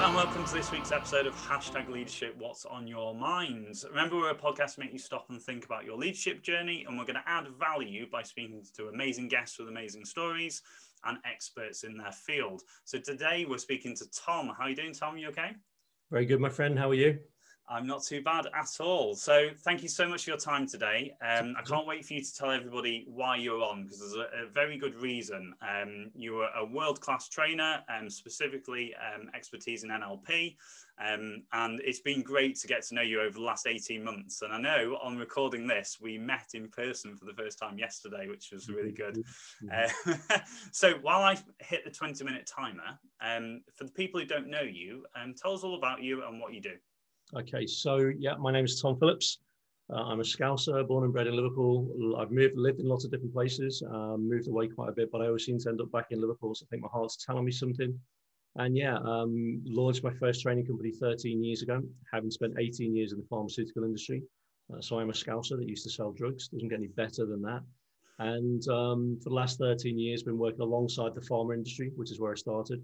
And welcome to this week's episode of Hashtag Leadership What's on Your Mind. Remember, we're a podcast to make you stop and think about your leadership journey, and we're going to add value by speaking to amazing guests with amazing stories and experts in their field. So today we're speaking to Tom. How are you doing, Tom? You okay? Very good, my friend. How are you? I'm not too bad at all. So thank you so much for your time today. Um, I can't wait for you to tell everybody why you're on because there's a, a, very good reason. Um, you are a world-class trainer, um, specifically um, expertise in NLP. Um, and it's been great to get to know you over the last 18 months. And I know on recording this, we met in person for the first time yesterday, which was really good. Mm-hmm. Uh, so while I hit the 20 minute timer, um, for the people who don't know you, tell us all about you and what you do. Okay, so yeah, my name is Tom Phillips. Uh, I'm a Scouser, born and bred in Liverpool. I've moved, lived in lots of different places, um, moved away quite a bit, but I always seem to end up back in Liverpool. So I think my heart's telling me something. And yeah, um, launched my first training company 13 years ago, having spent 18 years in the pharmaceutical industry. Uh, so I'm a Scouser that used to sell drugs. Doesn't get any better than that. And um, for the last 13 years, been working alongside the pharma industry, which is where I started.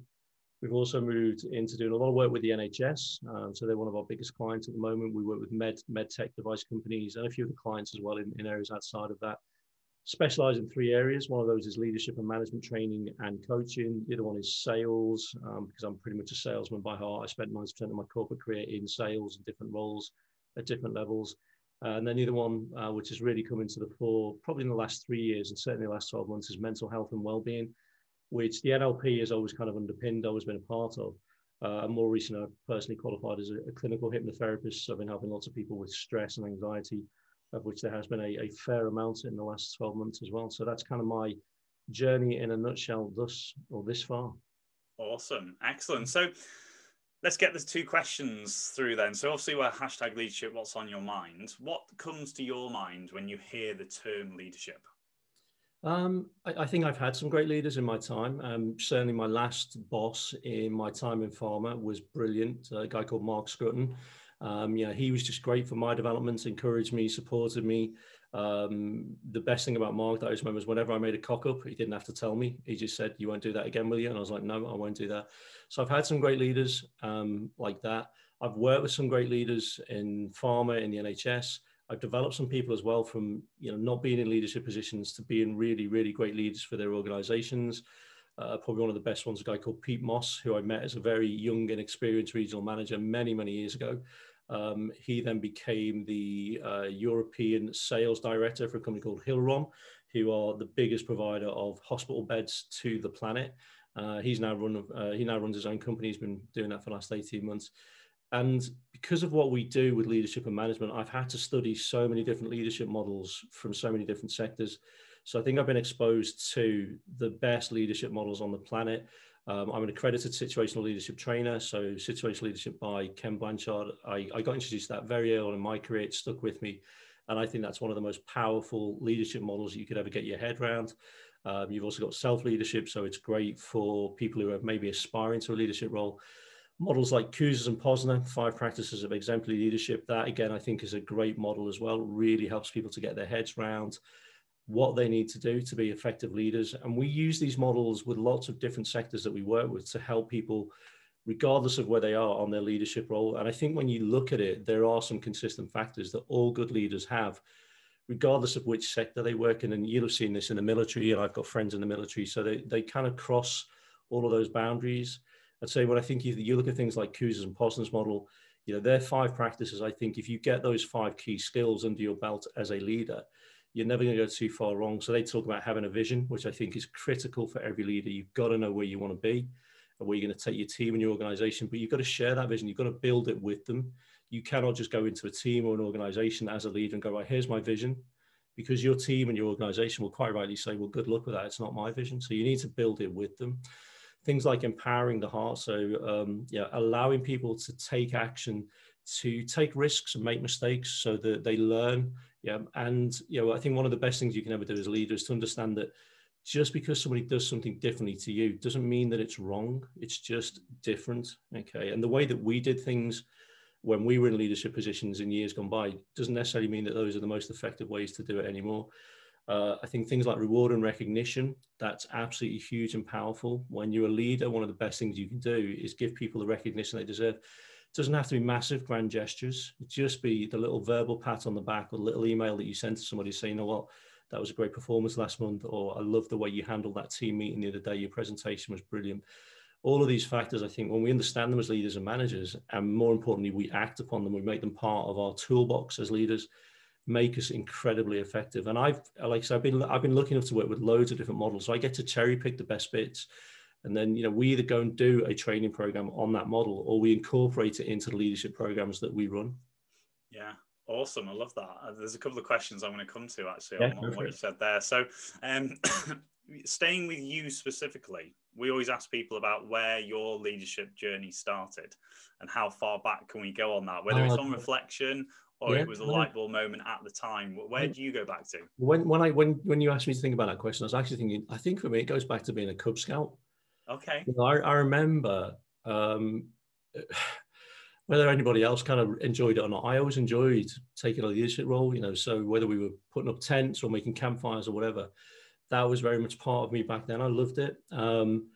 We've also moved into doing a lot of work with the NHS. Um, so they're one of our biggest clients at the moment. We work with med, med tech device companies and a few of the clients as well in, in areas outside of that. Specialize in three areas. One of those is leadership and management training and coaching. The other one is sales, um, because I'm pretty much a salesman by heart. I spent 90% of my corporate career in sales and different roles at different levels. Uh, and then the other one, uh, which has really come into the fore probably in the last three years and certainly the last 12 months, is mental health and well-being which the NLP has always kind of underpinned, always been a part of. Uh, and more recently, I've personally qualified as a, a, clinical hypnotherapist. So I've been helping lots of people with stress and anxiety, of which there has been a, a fair amount in the last 12 months as well. So that's kind of my journey in a nutshell thus or this far. Awesome. Excellent. So let's get the two questions through then. So obviously we're hashtag leadership, what's on your mind? What comes to your mind when you hear the term leadership? Um, I, I, think I've had some great leaders in my time. Um, certainly, my last boss in my time in pharma was brilliant. A guy called Mark Scruton. Um, yeah, he was just great for my development, encouraged me, supported me. Um, the best thing about Mark that I just remember is whenever I made a cock up, he didn't have to tell me. He just said, "You won't do that again, will you?" And I was like, "No, I won't do that." So I've had some great leaders um, like that. I've worked with some great leaders in pharma, in the NHS. I've developed some people as well from you know not being in leadership positions to being really really great leaders for their organizations. Uh, probably one of the best ones, a guy called Pete Moss, who I met as a very young and experienced regional manager many many years ago. Um, he then became the uh, European sales director for a company called Hill-Rom, who are the biggest provider of hospital beds to the planet. Uh, he's now run. Uh, he now runs his own company. He's been doing that for the last eighteen months. And because of what we do with leadership and management, I've had to study so many different leadership models from so many different sectors. So I think I've been exposed to the best leadership models on the planet. Um, I'm an accredited situational leadership trainer. So situational leadership by Ken Blanchard. I, I got introduced to that very early in my career. It stuck with me. And I think that's one of the most powerful leadership models you could ever get your head around. Um, you've also got self leadership. So it's great for people who are maybe aspiring to a leadership role models like Kouzes and Posner, five practices of exemplary leadership. That again, I think is a great model as well. Really helps people to get their heads around what they need to do to be effective leaders. And we use these models with lots of different sectors that we work with to help people, regardless of where they are on their leadership role. And I think when you look at it, there are some consistent factors that all good leaders have. Regardless of which sector they work in, and you'll have seen this in the military, and I've got friends in the military, so they, they kind of cross all of those boundaries. I'd say when I think you, you look at things like Kouzes and Posner's model, you know, they're five practices. I think if you get those five key skills under your belt as a leader, you're never going to go too far wrong. So they talk about having a vision, which I think is critical for every leader. You've got to know where you want to be and where you're going to take your team and your organization, but you've got to share that vision. You've got to build it with them. You cannot just go into a team or an organization as a leader and go, right, here's my vision. Because your team and your organization will quite rightly say, well, good luck with that. It's not my vision. So you need to build it with them things like empowering the heart. So, um, yeah, allowing people to take action, to take risks and make mistakes so that they learn. Yeah. And, you know, I think one of the best things you can ever do as a leader is to understand that just because somebody does something differently to you doesn't mean that it's wrong. It's just different. Okay. And the way that we did things when we were in leadership positions in years gone by doesn't necessarily mean that those are the most effective ways to do it anymore. Uh, I think things like reward and recognition, that's absolutely huge and powerful. When you're a leader, one of the best things you can do is give people the recognition they deserve. It doesn't have to be massive, grand gestures. It just be the little verbal pat on the back or the little email that you send to somebody saying, you know what, that was a great performance last month, or I love the way you handled that team meeting the other day. Your presentation was brilliant. All of these factors, I think, when we understand them as leaders and managers, and more importantly, we act upon them, we make them part of our toolbox as leaders, make us incredibly effective. And I've, like I said, I've been, I've been lucky enough to work with loads of different models. So I get to cherry pick the best bits. And then, you know, we either go and do a training program on that model or we incorporate it into the leadership programs that we run. Yeah. Awesome. I love that. Uh, there's a couple of questions I'm going to come to actually yeah, on, what you said there. So, um, staying with you specifically, we always ask people about where your leadership journey started and how far back can we go on that, whether oh, it's on reflection or yeah, it was a light bulb moment at the time. Where do you go back to? When when I when when you asked me to think about that question, I was actually thinking. I think for me, it goes back to being a Cub Scout. Okay. You know, I, I remember um, whether anybody else kind of enjoyed it or not. I always enjoyed taking a leadership role. You know, so whether we were putting up tents or making campfires or whatever, that was very much part of me back then. I loved it. Um,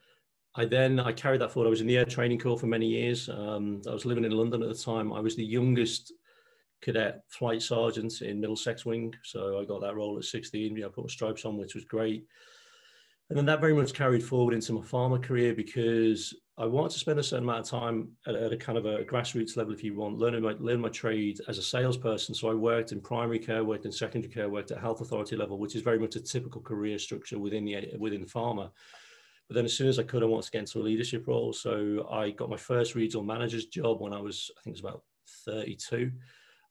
I then I carried that forward. I was in the Air Training Corps for many years. Um, I was living in London at the time. I was the youngest cadet flight sergeant in Middlesex Wing. So I got that role at 16. You know, I put my stripes on, which was great. And then that very much carried forward into my pharma career because I wanted to spend a certain amount of time at, at a kind of a grassroots level, if you want, learning my, learn my trade as a salesperson. So I worked in primary care, worked in secondary care, worked at health authority level, which is very much a typical career structure within the within pharma. But then as soon as I could, I wanted to get into a leadership role. So I got my first regional manager's job when I was, I think it was about 32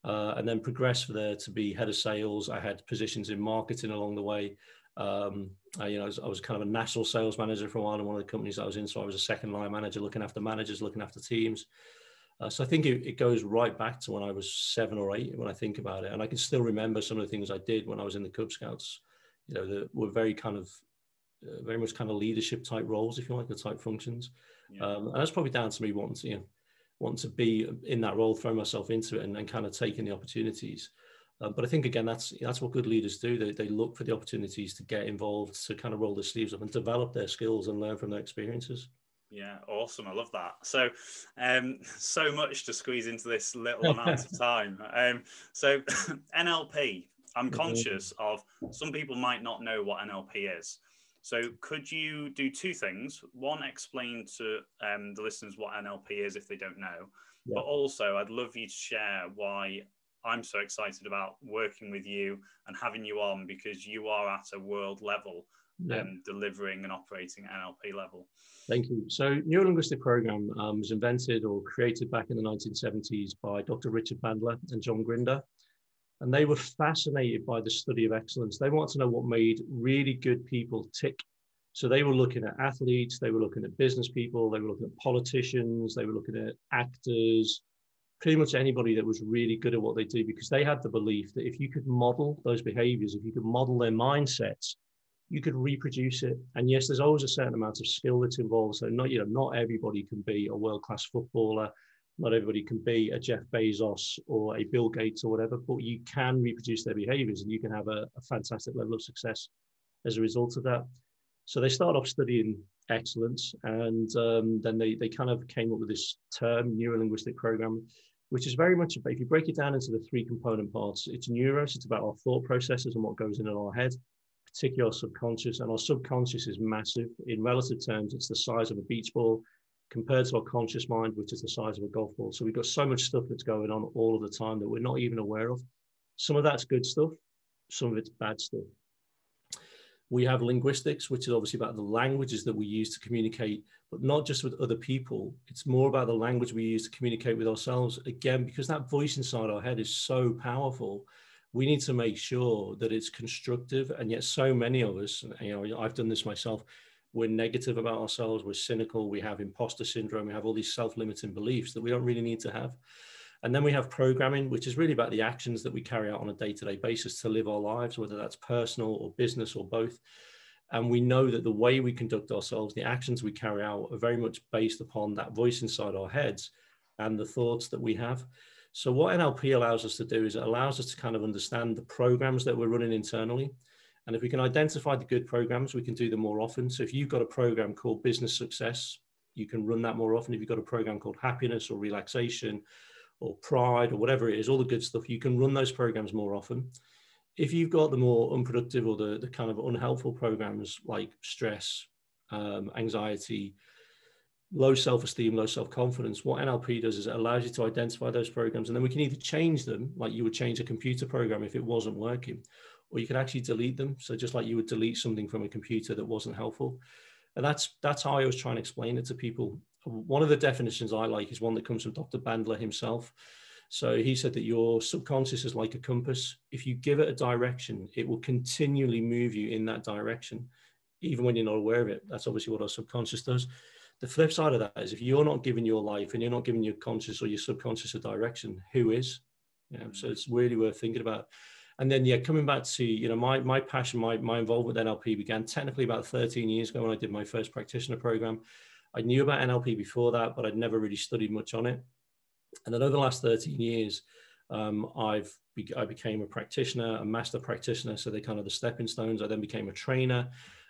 uh, and then progressed there to be head of sales. I had positions in marketing along the way. Um, I, you know, I was, I was, kind of a national sales manager for a while in one of the companies I was in. So I was a second line manager, looking after managers, looking after teams. Uh, so I think it, it, goes right back to when I was seven or eight when I think about it, and I can still remember some of the things I did when I was in the Cub Scouts. You know, that were very kind of, uh, very much kind of leadership type roles, if you like, the type functions. Yeah. Um, and that's probably down to me wanting to, you know, want to be in that role, throw myself into it, and, and kind of taking the opportunities. Uh, but I think again, that's that's what good leaders do. They, they look for the opportunities to get involved, to kind of roll their sleeves up and develop their skills and learn from their experiences. Yeah, awesome. I love that. So, um, so much to squeeze into this little amount of time. Um, so, NLP. I'm mm-hmm. conscious of some people might not know what NLP is. So, could you do two things? One, explain to um, the listeners what NLP is if they don't know, yeah. but also I'd love you to share why I'm so excited about working with you and having you on because you are at a world level yeah. um, delivering and operating at NLP level. Thank you. So, neurolinguistic program um, was invented or created back in the 1970s by Dr. Richard Bandler and John Grinder and they were fascinated by the study of excellence. They wanted to know what made really good people tick. So they were looking at athletes, they were looking at business people, they were looking at politicians, they were looking at actors, pretty much anybody that was really good at what they do, because they had the belief that if you could model those behaviors, if you could model their mindsets, you could reproduce it. And yes, there's always a certain amount of skill that's involved. So not, you know, not everybody can be a world-class footballer not everybody can be a Jeff Bezos or a Bill Gates or whatever, but you can reproduce their behaviors and you can have a, a fantastic level of success as a result of that. So they started off studying excellence and um, then they, they kind of came up with this term, neurolinguistic programming, which is very much, if you break it down into the three component parts, it's neuros, it's about our thought processes and what goes in our head, particularly our subconscious. And our subconscious is massive. In relative terms, it's the size of a beach ball compared to our conscious mind, which is the size of a golf ball. So we've got so much stuff that's going on all of the time that we're not even aware of. Some of that's good stuff, some of it's bad stuff. We have linguistics, which is obviously about the languages that we use to communicate, but not just with other people. It's more about the language we use to communicate with ourselves. Again, because that voice inside our head is so powerful, we need to make sure that it's constructive. And yet, so many of us, you know, I've done this myself, we're negative about ourselves, we're cynical, we have imposter syndrome, we have all these self limiting beliefs that we don't really need to have. And then we have programming, which is really about the actions that we carry out on a day to day basis to live our lives, whether that's personal or business or both. And we know that the way we conduct ourselves, the actions we carry out, are very much based upon that voice inside our heads and the thoughts that we have. So, what NLP allows us to do is it allows us to kind of understand the programs that we're running internally And if we can identify the good programs, we can do them more often. So if you've got a program called business success, you can run that more often. If you've got a program called happiness or relaxation or pride or whatever it is, all the good stuff, you can run those programs more often. If you've got the more unproductive or the, the kind of unhelpful programs like stress, um, anxiety, low self-esteem, low self-confidence, what NLP does is it allows you to identify those programs and then we can either change them, like you would change a computer program if it wasn't working, or you can actually delete them. So just like you would delete something from a computer that wasn't helpful. And that's that's how I was trying to explain it to people. One of the definitions I like is one that comes from Dr. Bandler himself. So he said that your subconscious is like a compass. If you give it a direction, it will continually move you in that direction, even when you're not aware of it. That's obviously what our subconscious does. The flip side of that is if you're not giving your life and you're not giving your conscious or your subconscious a direction, who is? Know, so it's really worth thinking about. And then yeah, coming back to you know my my passion, my my involvement with NLP began technically about 13 years ago when I did my first practitioner program. I knew about NLP before that, but I'd never really studied much on it. And then over the last 13 years, um, I've be, I became a practitioner, a master practitioner. So they're kind of the stepping stones. I then became a trainer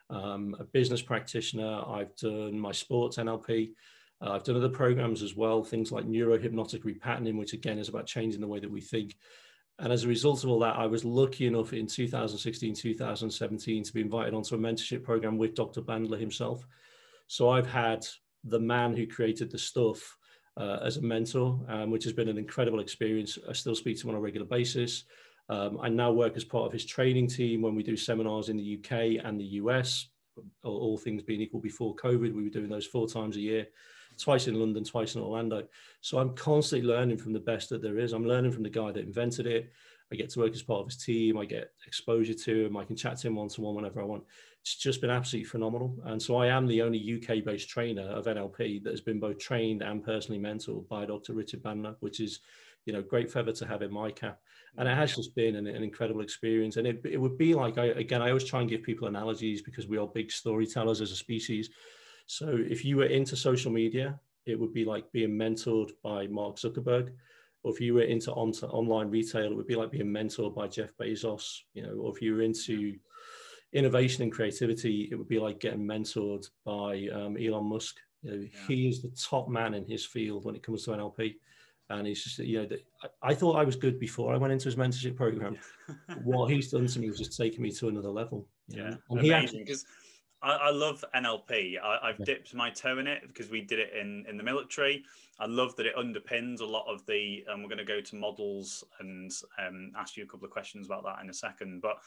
um, a business practitioner. I've done my sports NLP. Uh, I've done other programs as well, things like neurohypnotic repatterning, which again is about changing the way that we think. And as a result of all that, I was lucky enough in 2016, 2017 to be invited onto a mentorship program with Dr. Bandler himself. So I've had the man who created the stuff uh, as a mentor, um, which has been an incredible experience. I still speak to him on a regular basis. Um, I now work as part of his training team when we do seminars in the UK and the US. All, all, things being equal, before COVID, we were doing those four times a year, twice in London, twice in Orlando. So I'm constantly learning from the best that there is. I'm learning from the guy that invented it. I get to work as part of his team. I get exposure to him. I can chat to him one to one whenever I want. It's just been absolutely phenomenal. And so I am the only UK based trainer of NLP that has been both trained and personally mentored by Dr. Richard Bandler, which is, you know, great feather to have in my cap and it has just been an, an incredible experience. And it, it would be like, I, again, I always try and give people analogies because we are big storytellers as a species. So if you were into social media, it would be like being mentored by Mark Zuckerberg. Or if you were into on, online retail, it would be like being mentored by Jeff Bezos. You know, or if you were into innovation and creativity, it would be like getting mentored by um, Elon Musk. You know, yeah. he is the top man in his field when it comes to NLP and he's just you know I, thought I was good before I went into his mentorship program. what he's done to me was just taking me to another level. Yeah, and amazing because I, I, love NLP. I, have yeah. dipped my toe in it because we did it in in the military. I love that it underpins a lot of the. And we're going to go to models and um, ask you a couple of questions about that in a second. But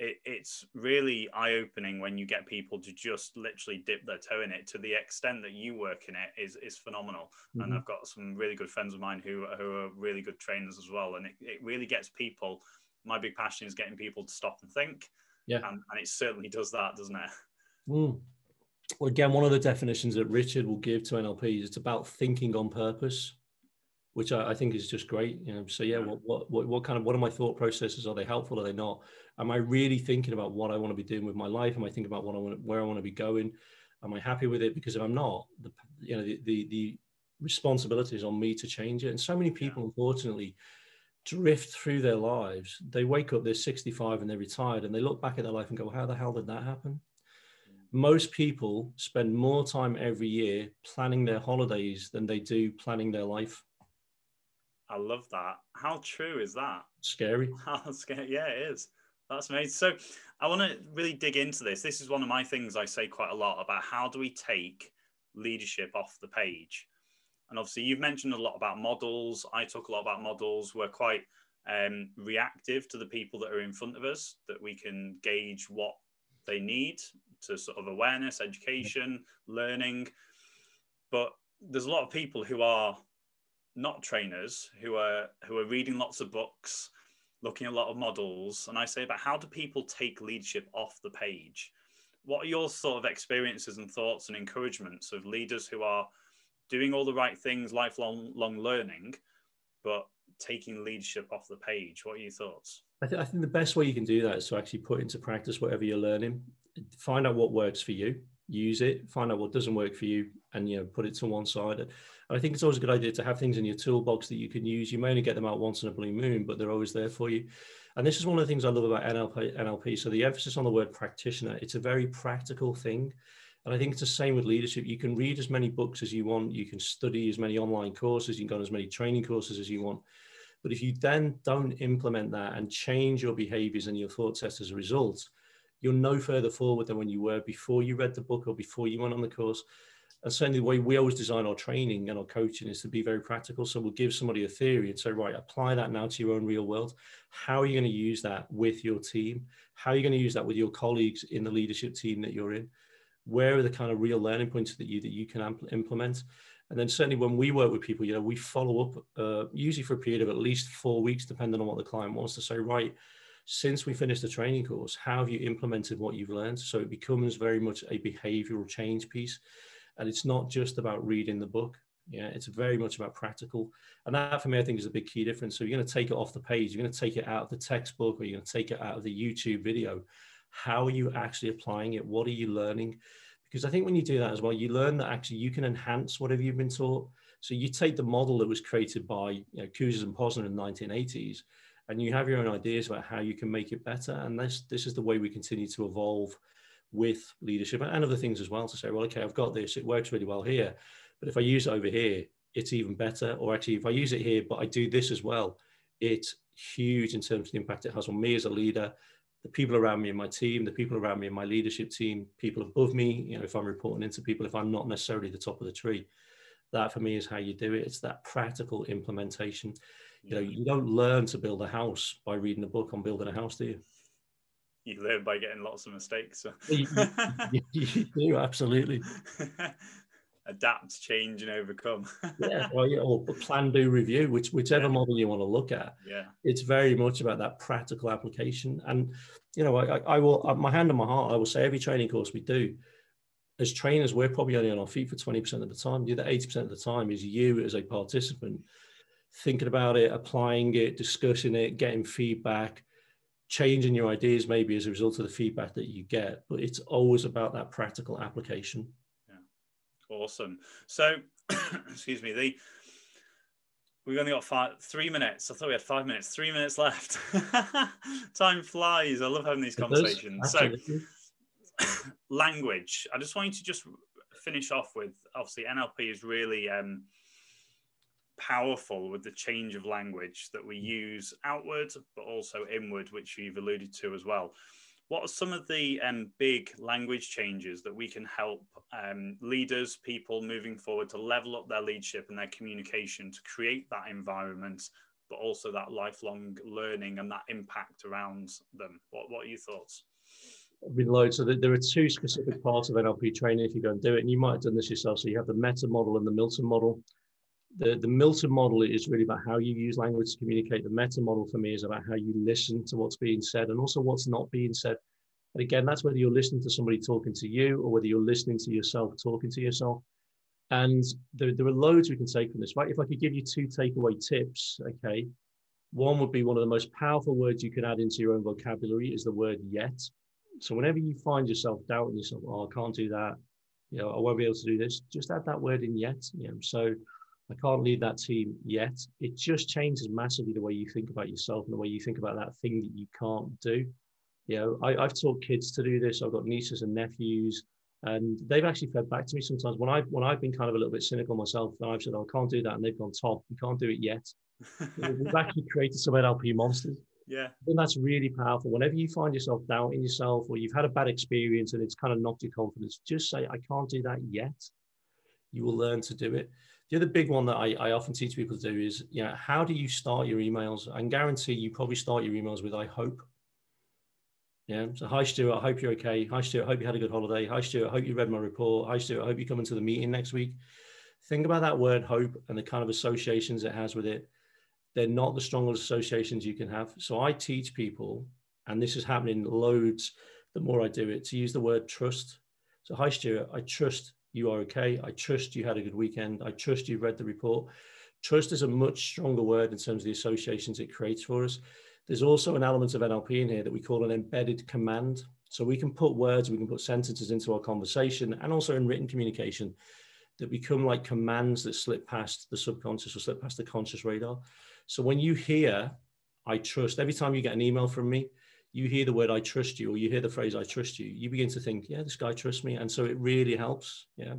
it, it's really eye opening when you get people to just literally dip their toe in it to the extent that you work in it is is phenomenal. Mm-hmm. And I've got some really good friends of mine who who are really good trainers as well, and it, it really gets people. My big passion is getting people to stop and think. Yeah, and, and it certainly does that, doesn't it? Mm. Well, again, one of the definitions that Richard will give to NLP is it's about thinking on purpose which I, I, think is just great. You know, so yeah, what, what what kind of what are my thought processes? Are they helpful? Are they not? Am I really thinking about what I want to be doing with my life? Am I thinking about what I want, where I want to be going? Am I happy with it? Because if I'm not, the you know the the, the responsibility is on me to change it. And so many people, unfortunately, drift through their lives. They wake up, they're 65 and they're retired, and they look back at their life and go, "How the hell did that happen?" Most people spend more time every year planning their holidays than they do planning their life I love that. How true is that? Scary. How scary? Yeah, it is. That's amazing. So I want to really dig into this. This is one of my things I say quite a lot about how do we take leadership off the page. And obviously, you've mentioned a lot about models. I talk a lot about models. We're quite um, reactive to the people that are in front of us, that we can gauge what they need to sort of awareness, education, learning. But there's a lot of people who are not trainers who are who are reading lots of books looking at a lot of models. And i say about how do people take leadership off the page? What are your sort of experiences and thoughts and encouragements of leaders who are doing all the right things lifelong long learning but taking leadership off the page? What are your thoughts? I, th- I think the best way you can do that is to actually put into practice whatever you're learning find out what works for you use it find out what doesn't work for you and you know put it to one side. And I think it's always a good idea to have things in your toolbox that you can use. You may only get them out once in a blue moon, but they're always there for you. And this is one of the things I love about NLP. NLP. So the emphasis on the word practitioner, it's a very practical thing. And I think it's the same with leadership. You can read as many books as you want. You can study as many online courses. You can go on as many training courses as you want. But if you then don't implement that and change your behaviors and your thought sets as a result, you're no further forward than when you were before you read the book or before you went on the course. And certainly the way we always design our training and our coaching is to be very practical. So we'll give somebody a theory and say, right, apply that now to your own real world. How are you going to use that with your team? How are you going to use that with your colleagues in the leadership team that you're in? Where are the kind of real learning points that you that you can implement? And then certainly when we work with people, you know, we follow up uh, usually for a period of at least four weeks, depending on what the client wants to say, right, since we finished the training course, how have you implemented what you've learned? So it becomes very much a behavioral change piece. And it's not just about reading the book. Yeah, it's very much about practical. And that for me, I think is a big key difference. So you're going to take it off the page, you're going to take it out of the textbook, or you're going to take it out of the YouTube video. How are you actually applying it? What are you learning? Because I think when you do that as well, you learn that actually you can enhance whatever you've been taught. So you take the model that was created by you know, and Posner in the 1980s, and you have your own ideas about how you can make it better. And this this is the way we continue to evolve with leadership and other things as well to say, well, okay, I've got this, it works really well here, but if I use it over here, it's even better. Or actually, if I use it here, but I do this as well, it's huge in terms of the impact it has on me as a leader, the people around me in my team, the people around me in my leadership team, people above me, you know, if I'm reporting into people, if I'm not necessarily the top of the tree, that for me is how you do it. It's that practical implementation. You know, you don't learn to build a house by reading a book on building a house, do you? You learn by getting lots of mistakes. So. you, you, you do, absolutely. adapt, change, and overcome. yeah, well, yeah, or plan, do, review, which whichever yeah. model you want to look at. Yeah, it's very much about that practical application. And you know, I, I will, uh, my hand on my heart, I will say every training course we do, as trainers, we're probably only on our feet for twenty percent of the time. The other eighty percent of the time is you as a participant thinking about it, applying it, discussing it, getting feedback changing your ideas maybe as a result of the feedback that you get but it's always about that practical application Yeah. Awesome. So, excuse me, the we've only got five, three minutes. I thought we had five minutes. Three minutes left. Time flies. I love having these conversations. So, language. I just want you to just finish off with obviously NLP is really um, powerful with the change of language that we use outward, but also inward, which you've alluded to as well what are some of the um, big language changes that we can help um, leaders, people moving forward to level up their leadership and their communication to create that environment, but also that lifelong learning and that impact around them? What, what are your thoughts? With loads. So there are two specific parts of NLP training if you go and do it, and you might have done this yourself. So you have the meta model and the Milton model the, the Milton model is really about how you use language to communicate. The meta model for me is about how you listen to what's being said and also what's not being said. And again, that's whether you're listening to somebody talking to you or whether you're listening to yourself talking to yourself. And there, there are loads we can take from this, right? If I could give you two takeaway tips, okay, one would be one of the most powerful words you can add into your own vocabulary is the word yet. So whenever you find yourself doubting yourself, oh, I can't do that, you know, I won't be able to do this, just add that word in yet. You know, so I can't lead that team yet. It just changes massively the way you think about yourself and the way you think about that thing that you can't do. You know, I, have taught kids to do this. I've got nieces and nephews, and they've actually fed back to me sometimes when I when I've been kind of a little bit cynical myself, and I've said, oh, I can't do that, and they've gone, Tom, you can't do it yet. we've actually created some NLP monsters. Yeah. And that's really powerful. Whenever you find yourself doubting yourself or you've had a bad experience and it's kind of knocked your confidence, just say, I can't do that yet. You will learn to do it. The other big one that I, I often teach people to do is, yeah, how do you start your emails? I can guarantee you probably start your emails with I hope. Yeah. So hi Stuart, I hope you're okay. Hi Stuart, I hope you had a good holiday. Hi Stuart, I hope you read my report. Hi Stuart, I hope you come into the meeting next week. Think about that word hope and the kind of associations it has with it. They're not the strongest associations you can have. So I teach people, and this is happening loads the more I do it, to use the word trust. So hi Stuart, I trust you are okay. I trust you had a good weekend. I trust you read the report. Trust is a much stronger word in terms of the associations it creates for us. There's also an element of NLP in here that we call an embedded command. So we can put words, we can put sentences into our conversation and also in written communication that become like commands that slip past the subconscious or slip past the conscious radar. So when you hear, I trust, every time you get an email from me, you hear the word I trust you, or you hear the phrase I trust you, you begin to think, yeah, this guy trusts me. And so it really helps. Yeah.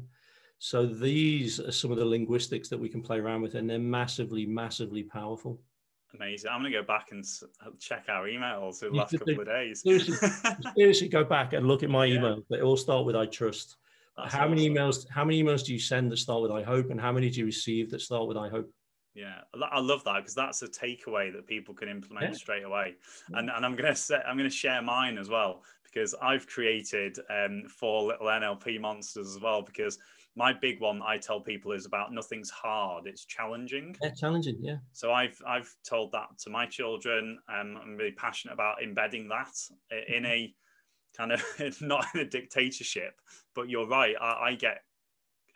So these are some of the linguistics that we can play around with, and they're massively, massively powerful. Amazing. I'm going to go back and check our emails for the last couple of days. Seriously, seriously, go back and look at my yeah. emails. They all start with I trust. That's how awesome. many emails? How many emails do you send that start with I hope, and how many do you receive that start with I hope? Yeah, I love that because that's a takeaway that people can implement yeah. straight away. And and I'm gonna say I'm gonna share mine as well because I've created um, four little NLP monsters as well because my big one I tell people is about nothing's hard, it's challenging. Yeah, challenging, yeah. So I've I've told that to my children. Um, I'm really passionate about embedding that in a kind of not in a dictatorship, but you're right. I, I get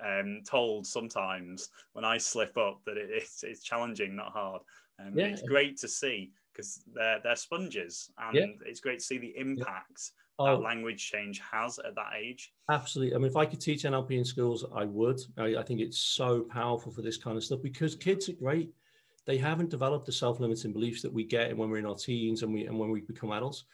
um, told sometimes when I slip up that it, it's, it's challenging, not hard. Um, yeah. It's great to see because they're they're sponges, and yeah. it's great to see the impact oh. that language change has at that age. Absolutely. I mean, if I could teach NLP in schools, I would. I, I think it's so powerful for this kind of stuff because kids are great. They haven't developed the self-limiting beliefs that we get when we're in our teens and we and when we become adults.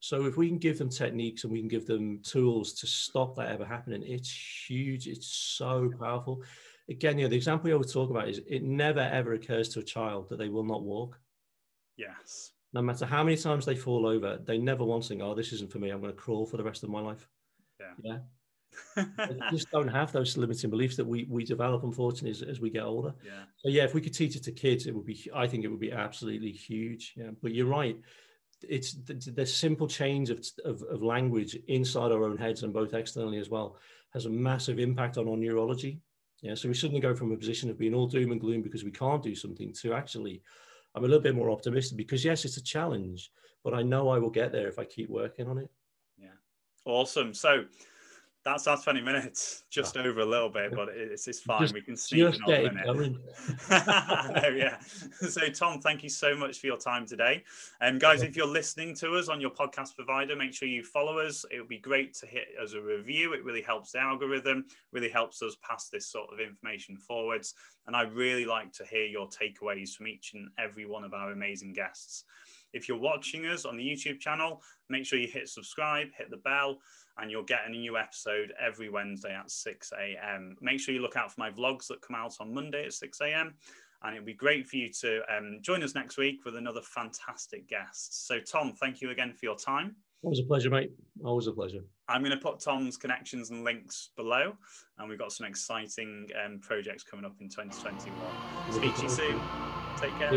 So if we can give them techniques and we can give them tools to stop that ever happening, it's huge. It's so powerful. Again, you know, the example I would talk about is it never ever occurs to a child that they will not walk. Yes no matter how many times they fall over, they never once think, "Oh, this isn't for me. I'm going to crawl for the rest of my life." Yeah. Yeah. they just don't have those limiting beliefs that we we develop, unfortunately, as, as we get older. Yeah. So yeah, if we could teach it to kids, it would be. I think it would be absolutely huge. Yeah. But you're right. It's the, the simple change of, of, of language inside our own heads and both externally as well has a massive impact on our neurology. Yeah. So we suddenly go from a position of being all doom and gloom because we can't do something to actually I'm a little bit more optimistic because yes, it's a challenge, but I know I will get there if I keep working on it. Yeah, awesome. So that's our 20 minutes, just oh. over a little bit, but it's, it's fine. Just, we can sneak in a minute. no, yeah. So, Tom, thank you so much for your time today. And um, guys, if you're listening to us on your podcast provider, make sure you follow us. It would be great to hit as a review. It really helps the algorithm, really helps us pass this sort of information forwards. And I really like to hear your takeaways from each and every one of our amazing guests. If you're watching us on the YouTube channel, make sure you hit subscribe, hit the bell, and you'll get a new episode every Wednesday at 6 a.m. Make sure you look out for my vlogs that come out on Monday at 6 a.m. And it'd be great for you to um, join us next week with another fantastic guest. So, Tom, thank you again for your time. Always a pleasure, mate. Always a pleasure. I'm going to put Tom's connections and links below, and we've got some exciting um, projects coming up in 2021. Speak to you soon. Take care.